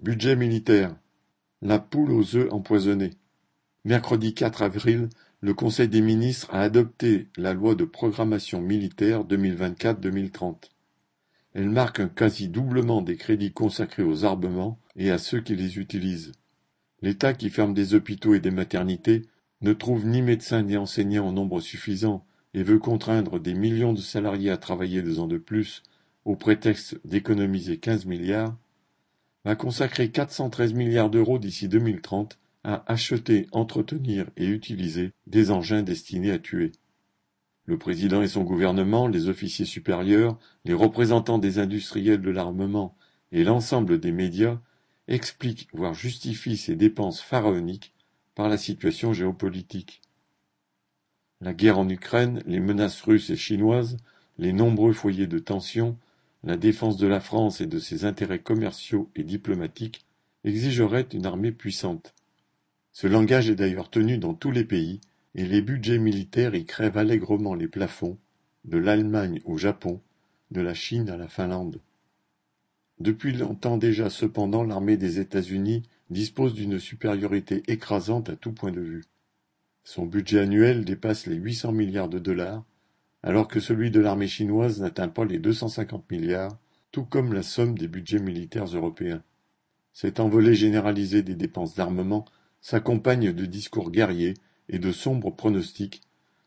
Budget militaire. La poule aux œufs empoisonnés. Mercredi 4 avril, le Conseil des ministres a adopté la loi de programmation militaire 2024-2030. Elle marque un quasi-doublement des crédits consacrés aux armements et à ceux qui les utilisent. L'État qui ferme des hôpitaux et des maternités ne trouve ni médecins ni enseignants en nombre suffisant et veut contraindre des millions de salariés à travailler deux ans de plus au prétexte d'économiser 15 milliards, va consacrer 413 milliards d'euros d'ici 2030 à acheter, entretenir et utiliser des engins destinés à tuer. Le président et son gouvernement, les officiers supérieurs, les représentants des industriels de l'armement et l'ensemble des médias expliquent voire justifient ces dépenses pharaoniques par la situation géopolitique. La guerre en Ukraine, les menaces russes et chinoises, les nombreux foyers de tension, la défense de la France et de ses intérêts commerciaux et diplomatiques exigerait une armée puissante. Ce langage est d'ailleurs tenu dans tous les pays, et les budgets militaires y crèvent allègrement les plafonds, de l'Allemagne au Japon, de la Chine à la Finlande. Depuis longtemps déjà cependant l'armée des États-Unis dispose d'une supériorité écrasante à tout point de vue. Son budget annuel dépasse les 800 milliards de dollars, alors que celui de l'armée chinoise n'atteint pas les 250 milliards, tout comme la somme des budgets militaires européens. Cette envolée généralisée des dépenses d'armement s'accompagne de discours guerriers et de sombres pronostics,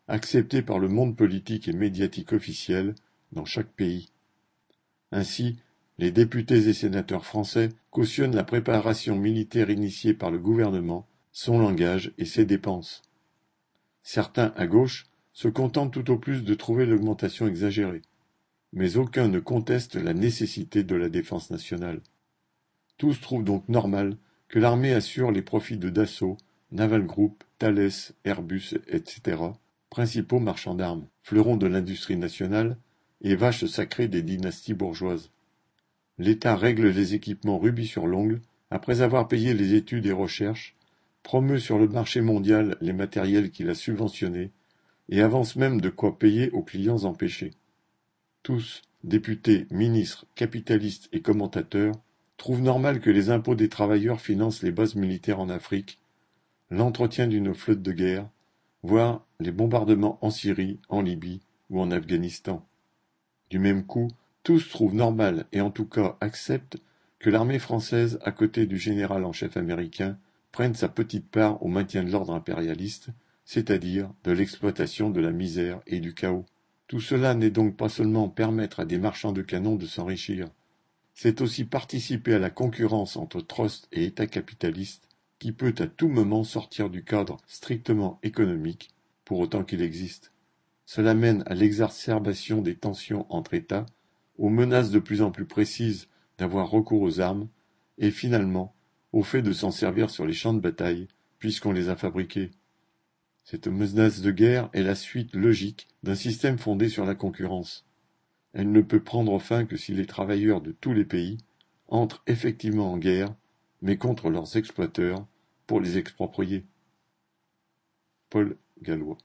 acceptés par le monde politique et médiatique officiel dans chaque pays. Ainsi, les députés et sénateurs français cautionnent la préparation militaire initiée par le gouvernement, son langage et ses dépenses. Certains, à gauche, se contentent tout au plus de trouver l'augmentation exagérée. Mais aucun ne conteste la nécessité de la défense nationale. Tous trouvent donc normal que l'armée assure les profits de Dassault, Naval Group, Thales, Airbus, etc., principaux marchands d'armes, fleurons de l'industrie nationale et vaches sacrées des dynasties bourgeoises. L'État règle les équipements rubis sur l'ongle, après avoir payé les études et recherches, promeut sur le marché mondial les matériels qu'il a subventionnés, et avance même de quoi payer aux clients empêchés. Tous, députés, ministres, capitalistes et commentateurs, trouvent normal que les impôts des travailleurs financent les bases militaires en Afrique, l'entretien d'une flotte de guerre, voire les bombardements en Syrie, en Libye ou en Afghanistan. Du même coup, tous trouvent normal et en tout cas acceptent que l'armée française, à côté du général en chef américain, prenne sa petite part au maintien de l'ordre impérialiste c'est-à-dire de l'exploitation de la misère et du chaos. Tout cela n'est donc pas seulement permettre à des marchands de canons de s'enrichir, c'est aussi participer à la concurrence entre trust et État capitaliste qui peut à tout moment sortir du cadre strictement économique, pour autant qu'il existe. Cela mène à l'exacerbation des tensions entre États, aux menaces de plus en plus précises d'avoir recours aux armes, et finalement au fait de s'en servir sur les champs de bataille, puisqu'on les a fabriqués. Cette menace de guerre est la suite logique d'un système fondé sur la concurrence. Elle ne peut prendre fin que si les travailleurs de tous les pays entrent effectivement en guerre, mais contre leurs exploiteurs, pour les exproprier. Paul Gallois